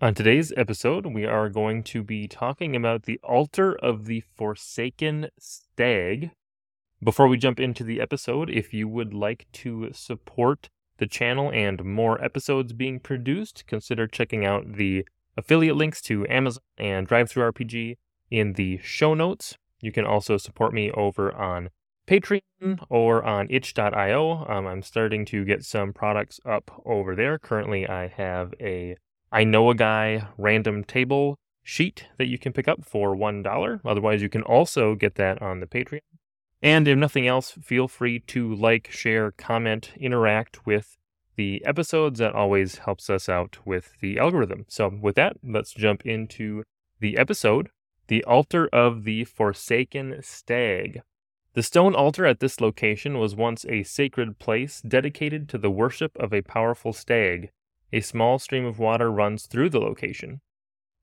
On today's episode, we are going to be talking about the altar of the Forsaken Stag. Before we jump into the episode, if you would like to support the channel and more episodes being produced, consider checking out the affiliate links to Amazon and DriveThruRPG in the show notes. You can also support me over on Patreon or on itch.io. Um, I'm starting to get some products up over there. Currently, I have a I know a guy random table sheet that you can pick up for $1. Otherwise, you can also get that on the Patreon. And if nothing else, feel free to like, share, comment, interact with the episodes. That always helps us out with the algorithm. So, with that, let's jump into the episode The Altar of the Forsaken Stag. The stone altar at this location was once a sacred place dedicated to the worship of a powerful stag. A small stream of water runs through the location.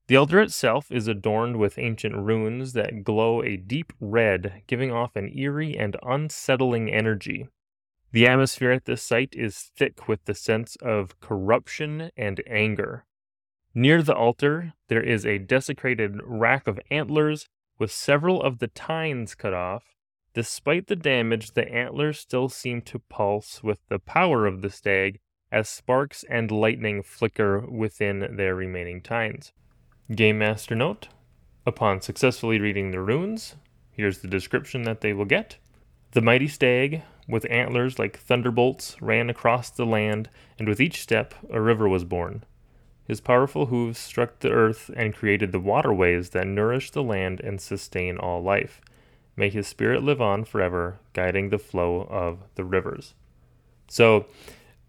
The altar itself is adorned with ancient runes that glow a deep red, giving off an eerie and unsettling energy. The atmosphere at this site is thick with the sense of corruption and anger. Near the altar, there is a desecrated rack of antlers with several of the tines cut off. Despite the damage, the antlers still seem to pulse with the power of the stag as sparks and lightning flicker within their remaining tines. Game Master note Upon successfully reading the runes, here's the description that they will get. The mighty stag, with antlers like thunderbolts, ran across the land, and with each step, a river was born. His powerful hooves struck the earth and created the waterways that nourish the land and sustain all life. May his spirit live on forever, guiding the flow of the rivers. So,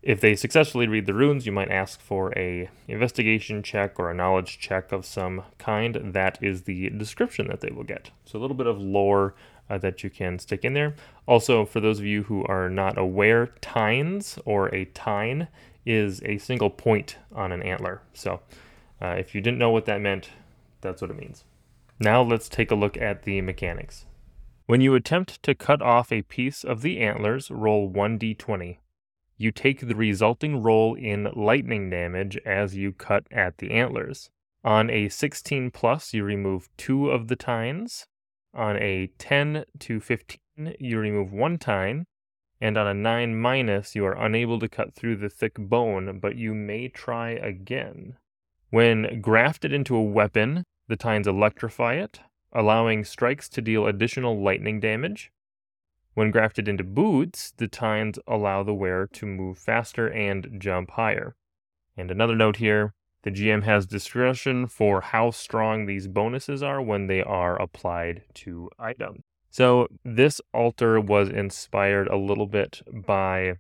if they successfully read the runes, you might ask for a investigation check or a knowledge check of some kind. That is the description that they will get. So a little bit of lore uh, that you can stick in there. Also, for those of you who are not aware, tines or a tine is a single point on an antler. So uh, if you didn't know what that meant, that's what it means. Now let's take a look at the mechanics. When you attempt to cut off a piece of the antlers, roll 1d20 you take the resulting roll in lightning damage as you cut at the antlers. On a 16 plus, you remove two of the tines. On a 10 to 15, you remove one tine. And on a 9 minus, you are unable to cut through the thick bone, but you may try again. When grafted into a weapon, the tines electrify it, allowing strikes to deal additional lightning damage. When grafted into boots, the tines allow the wearer to move faster and jump higher. And another note here the GM has discretion for how strong these bonuses are when they are applied to items. So this altar was inspired a little bit by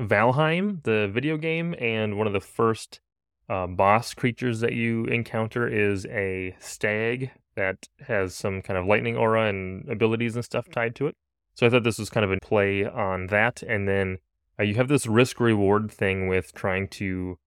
Valheim, the video game, and one of the first uh, boss creatures that you encounter is a stag that has some kind of lightning aura and abilities and stuff tied to it. So I thought this was kind of a play on that. And then uh, you have this risk reward thing with trying to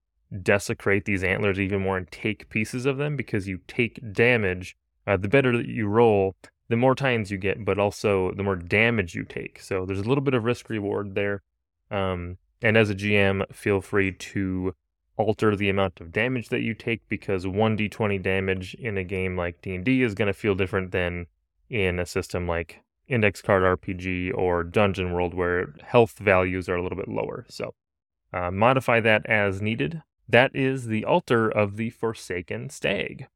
desecrate these antlers even more and take pieces of them because you take damage. Uh, the better that you roll, the more tines you get, but also the more damage you take. So there's a little bit of risk reward there. Um, and as a GM, feel free to alter the amount of damage that you take because 1d20 damage in a game like D&D is going to feel different than in a system like index card RPG or Dungeon World where health values are a little bit lower. So uh, modify that as needed. That is the altar of the Forsaken Stag.